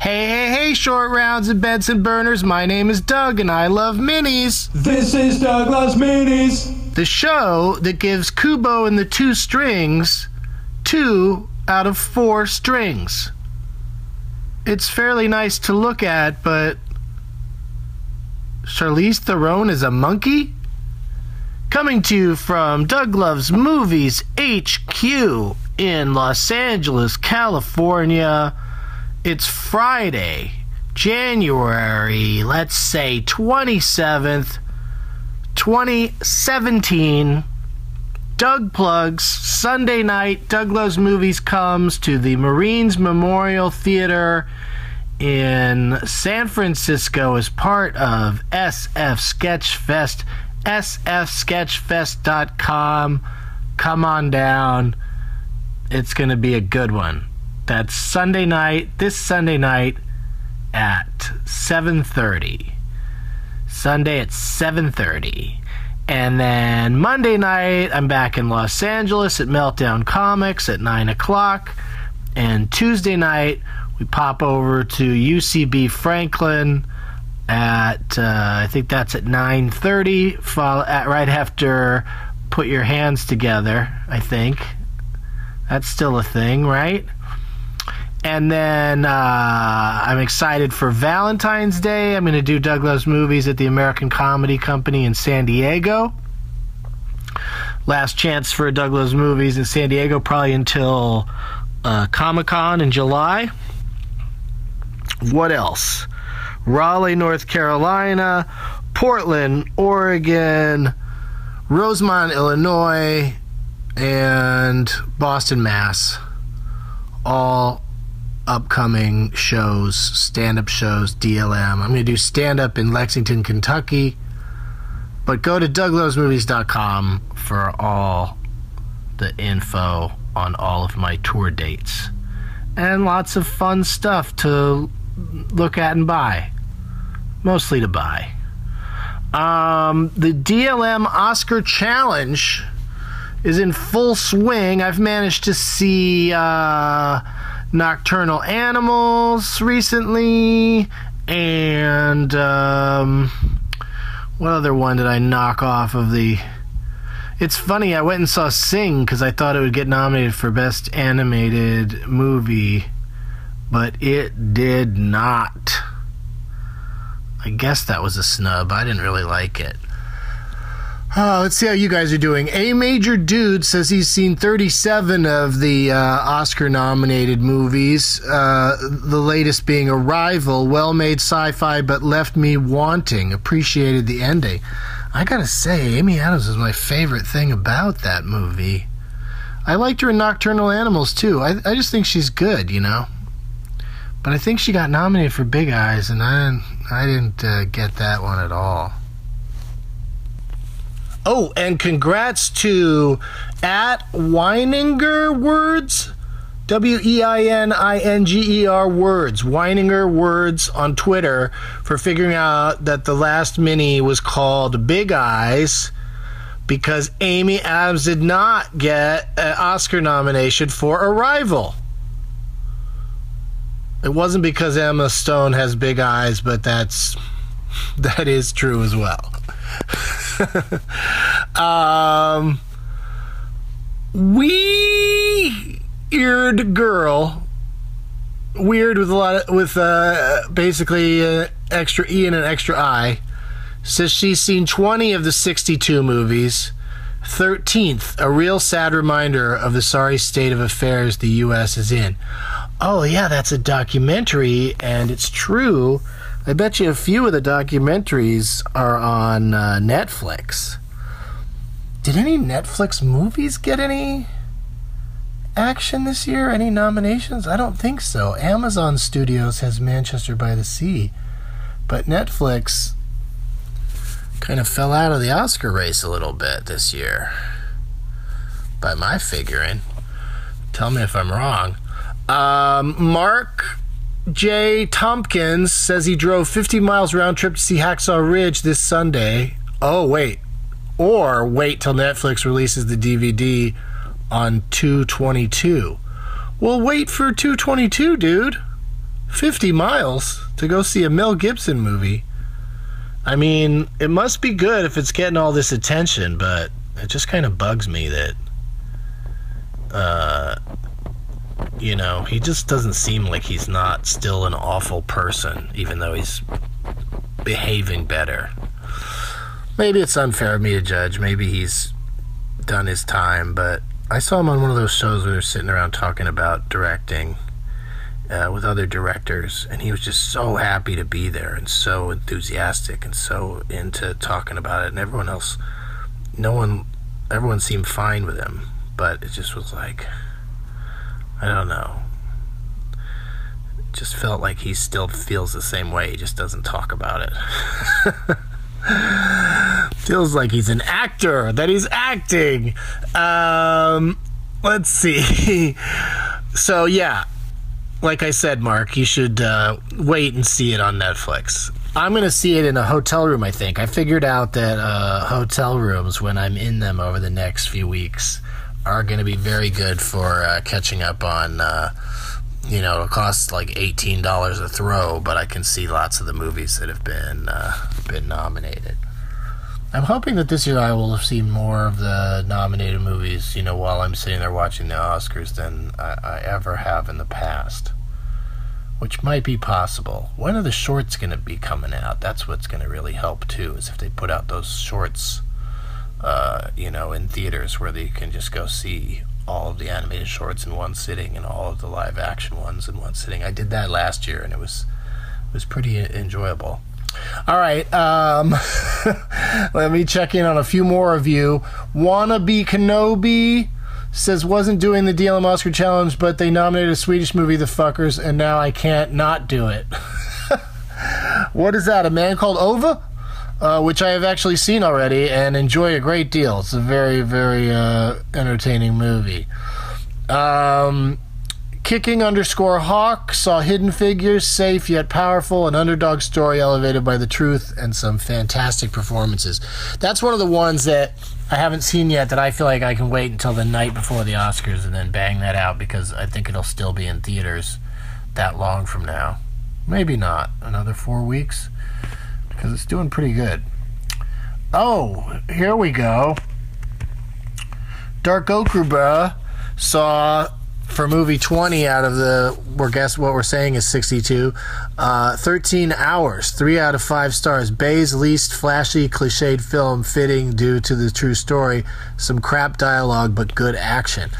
Hey, hey, hey, short rounds and Benson burners. My name is Doug and I love minis. This is Doug Loves Minis. The show that gives Kubo and the two strings two out of four strings. It's fairly nice to look at, but Charlize Theron is a monkey? Coming to you from Doug Loves Movies HQ in Los Angeles, California. It's Friday, January, let's say 27th, 2017. Doug Plugs, Sunday night, Doug Loves Movies comes to the Marines Memorial Theater in San Francisco as part of SF Sketchfest, sfsketchfest.com. Come on down. It's going to be a good one. That's Sunday night, this Sunday night at 7:30. Sunday at 7:30. And then Monday night, I'm back in Los Angeles at Meltdown Comics at 9 o'clock. And Tuesday night, we pop over to UCB Franklin at, uh, I think that's at 9.30, follow, at, right after Put Your Hands Together, I think. That's still a thing, right? And then uh, I'm excited for Valentine's Day. I'm going to do Doug Loves Movies at the American Comedy Company in San Diego. Last chance for Doug Loves Movies in San Diego, probably until uh, Comic Con in July. What else? Raleigh, North Carolina, Portland, Oregon, Rosemont, Illinois, and Boston, Mass. All upcoming shows, stand up shows, DLM. I'm going to do stand up in Lexington, Kentucky. But go to douglovesmovies.com for all the info on all of my tour dates. And lots of fun stuff to look at and buy. Mostly to buy. Um, the DLM Oscar Challenge is in full swing. I've managed to see uh, Nocturnal Animals recently, and um, what other one did I knock off of the? It's funny. I went and saw Sing because I thought it would get nominated for Best Animated Movie, but it did not. I guess that was a snub. I didn't really like it. Let's see how you guys are doing. A Major Dude says he's seen 37 of the uh, Oscar nominated movies, uh, the latest being Arrival, well made sci fi, but left me wanting. Appreciated the ending. I gotta say, Amy Adams is my favorite thing about that movie. I liked her in Nocturnal Animals too. I, I just think she's good, you know? But I think she got nominated for Big Eyes, and I didn't, I didn't uh, get that one at all. Oh, and congrats to at Weininger Words, W E I N I N G E R Words, Weininger Words on Twitter for figuring out that the last mini was called Big Eyes because Amy Adams did not get an Oscar nomination for Arrival. It wasn't because Emma Stone has big eyes, but that's that is true as well. um, weird girl, weird with a lot of, with uh, basically an extra E and an extra I, says she's seen 20 of the 62 movies. 13th, a real sad reminder of the sorry state of affairs the U.S. is in. Oh, yeah, that's a documentary, and it's true. I bet you a few of the documentaries are on uh, Netflix. Did any Netflix movies get any action this year? Any nominations? I don't think so. Amazon Studios has Manchester by the Sea, but Netflix kind of fell out of the Oscar race a little bit this year. By my figuring. Tell me if I'm wrong. Um, Mark J. Tompkins says he drove 50 miles round trip to see Hacksaw Ridge this Sunday. Oh, wait. Or wait till Netflix releases the DVD on 222. Well, wait for 222, dude. 50 miles to go see a Mel Gibson movie. I mean, it must be good if it's getting all this attention, but it just kind of bugs me that, uh, you know, he just doesn't seem like he's not still an awful person, even though he's behaving better. Maybe it's unfair of me to judge. Maybe he's done his time, but I saw him on one of those shows where they're sitting around talking about directing uh, with other directors, and he was just so happy to be there and so enthusiastic and so into talking about it. And everyone else, no one, everyone seemed fine with him, but it just was like, I don't know. Just felt like he still feels the same way. He just doesn't talk about it. feels like he's an actor that he's acting um let's see so yeah like i said mark you should uh, wait and see it on netflix i'm gonna see it in a hotel room i think i figured out that uh, hotel rooms when i'm in them over the next few weeks are gonna be very good for uh, catching up on uh, you know, it costs like eighteen dollars a throw, but I can see lots of the movies that have been uh, been nominated. I'm hoping that this year I will have seen more of the nominated movies, you know, while I'm sitting there watching the Oscars than I, I ever have in the past. Which might be possible. When are the shorts going to be coming out? That's what's going to really help too, is if they put out those shorts, uh, you know, in theaters where they can just go see all of the animated shorts in one sitting and all of the live action ones in one sitting. I did that last year and it was it was pretty enjoyable. All right, um, let me check in on a few more of you. Wannabe Kenobi says wasn't doing the DLM Oscar challenge, but they nominated a Swedish movie, The Fuckers, and now I can't not do it. what is that? A man called Ove? Uh, which I have actually seen already and enjoy a great deal. It's a very, very uh, entertaining movie. Um, Kicking underscore Hawk saw Hidden Figures, safe yet powerful, an underdog story elevated by the truth, and some fantastic performances. That's one of the ones that I haven't seen yet that I feel like I can wait until the night before the Oscars and then bang that out because I think it'll still be in theaters that long from now. Maybe not. Another four weeks? Because it's doing pretty good. Oh, here we go. Dark Okruba saw for movie 20 out of the we're guess what we're saying is 62 uh, 13 hours 3 out of 5 stars bay's least flashy cliched film fitting due to the true story some crap dialogue but good action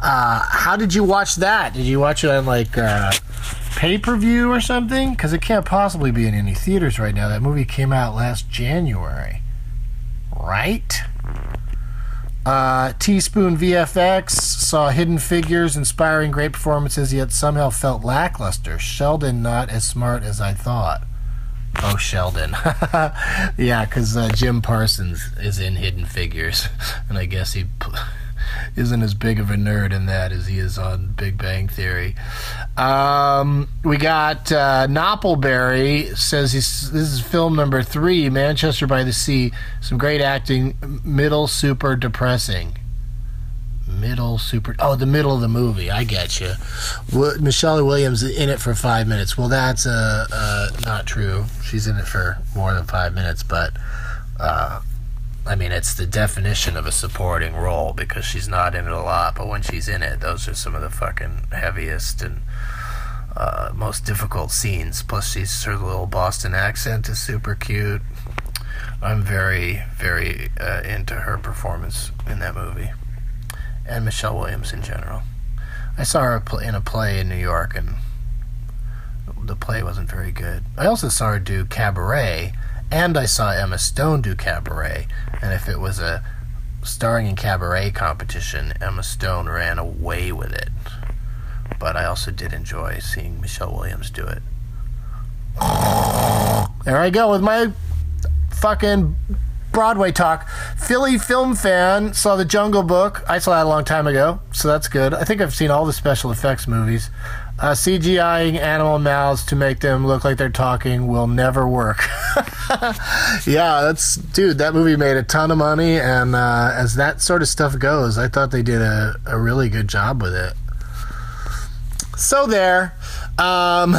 uh, how did you watch that did you watch it on like uh, pay-per-view or something because it can't possibly be in any theaters right now that movie came out last january right uh, Teaspoon VFX saw Hidden Figures, inspiring great performances, yet somehow felt lackluster. Sheldon not as smart as I thought. Oh, Sheldon. yeah, because uh, Jim Parsons is in Hidden Figures, and I guess he isn't as big of a nerd in that as he is on Big Bang Theory. Um, we got uh, Noppleberry says he's, this is film number three, Manchester by the Sea. Some great acting, middle super depressing. Middle super. Oh, the middle of the movie. I get you. Michelle Williams in it for five minutes. Well, that's uh, uh, not true. She's in it for more than five minutes, but uh, I mean, it's the definition of a supporting role because she's not in it a lot, but when she's in it, those are some of the fucking heaviest and uh, most difficult scenes. Plus, she's her little Boston accent is super cute. I'm very, very uh, into her performance in that movie, and Michelle Williams in general. I saw her in a play in New York, and the play wasn't very good. I also saw her do Cabaret and I saw Emma Stone do Cabaret. And if it was a starring in Cabaret competition, Emma Stone ran away with it. But I also did enjoy seeing Michelle Williams do it. There I go with my fucking Broadway talk. Philly film fan saw The Jungle Book. I saw that a long time ago, so that's good. I think I've seen all the special effects movies. Uh, CGIing animal mouths to make them look like they're talking will never work. yeah, that's dude. That movie made a ton of money, and uh, as that sort of stuff goes, I thought they did a, a really good job with it. So there. Um,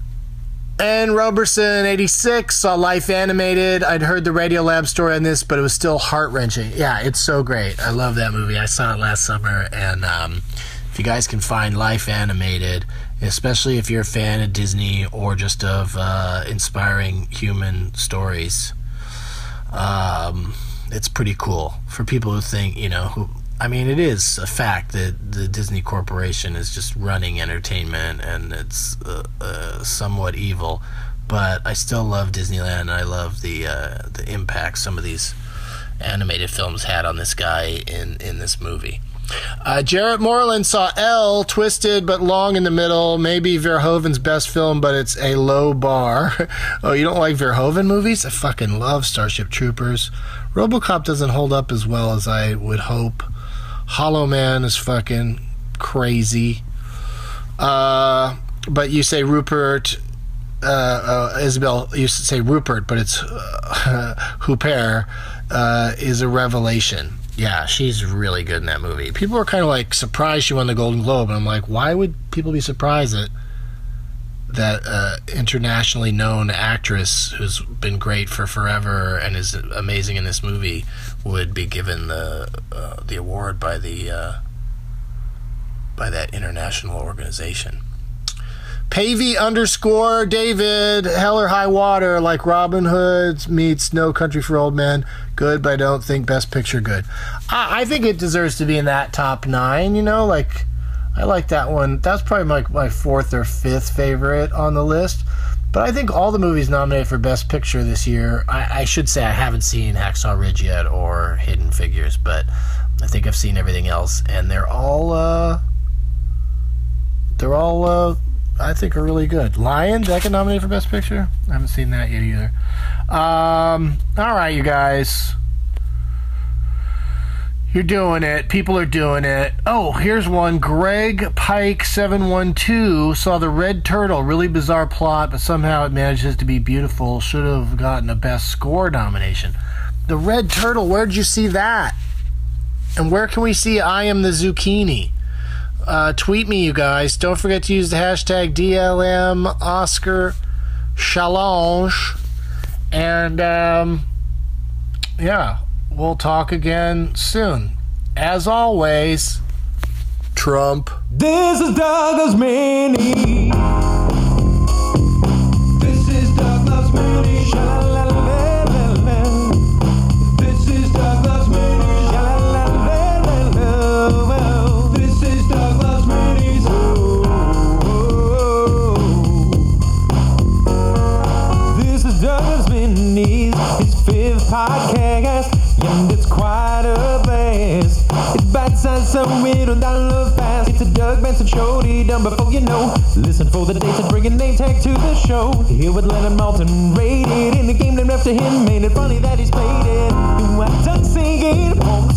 and Roberson, 86, saw Life Animated. I'd heard the Radiolab story on this, but it was still heart wrenching. Yeah, it's so great. I love that movie. I saw it last summer, and um, if you guys can find Life Animated, especially if you're a fan of Disney or just of uh, inspiring human stories, um, it's pretty cool for people who think, you know, who I mean, it is a fact that the Disney Corporation is just running entertainment and it's uh, uh, somewhat evil. But I still love Disneyland and I love the uh, the impact some of these animated films had on this guy in, in this movie. Uh, Jarrett Moreland saw Elle, twisted but long in the middle. Maybe Verhoeven's best film, but it's a low bar. oh, you don't like Verhoeven movies? I fucking love Starship Troopers. Robocop doesn't hold up as well as I would hope. Hollow Man is fucking crazy. Uh, but you say Rupert, uh, uh, Isabel used to say Rupert, but it's uh, Hooper, uh, is a revelation. Yeah, she's really good in that movie. People were kind of like surprised she won the Golden Globe, and I'm like, why would people be surprised that that uh, internationally known actress who's been great for forever and is amazing in this movie would be given the uh, the award by the uh, by that international organization. Pavey underscore David Hell or High Water like Robin Hood meets No Country for Old Men. Good, but I don't think Best Picture good. I, I think it deserves to be in that top nine. You know, like I like that one. That's probably my my fourth or fifth favorite on the list. But I think all the movies nominated for Best Picture this year, I, I should say I haven't seen Hacksaw Ridge yet or Hidden Figures, but I think I've seen everything else, and they're all uh, they're all uh, I think are really good. Lion, that get nominated for Best Picture? I haven't seen that yet either. Um, all right, you guys. You're doing it. People are doing it. Oh, here's one. Greg Pike 712 saw the Red Turtle. Really bizarre plot, but somehow it manages to be beautiful. Should have gotten a Best Score nomination. The Red Turtle, where'd you see that? And where can we see I Am the Zucchini? Uh, tweet me, you guys. Don't forget to use the hashtag DLM Oscar Challenge. And, um, yeah, we'll talk again soon. As always, Trump. This is Douglas Mini. Bite-sized, so we don't download fast. It's a Doug Benson show, he done before you know. Listen for the dates and bring a name tag to the show. Here with Leonard Maltin, rated in the game named after him. Made it funny that he's played it. Do I done singing on the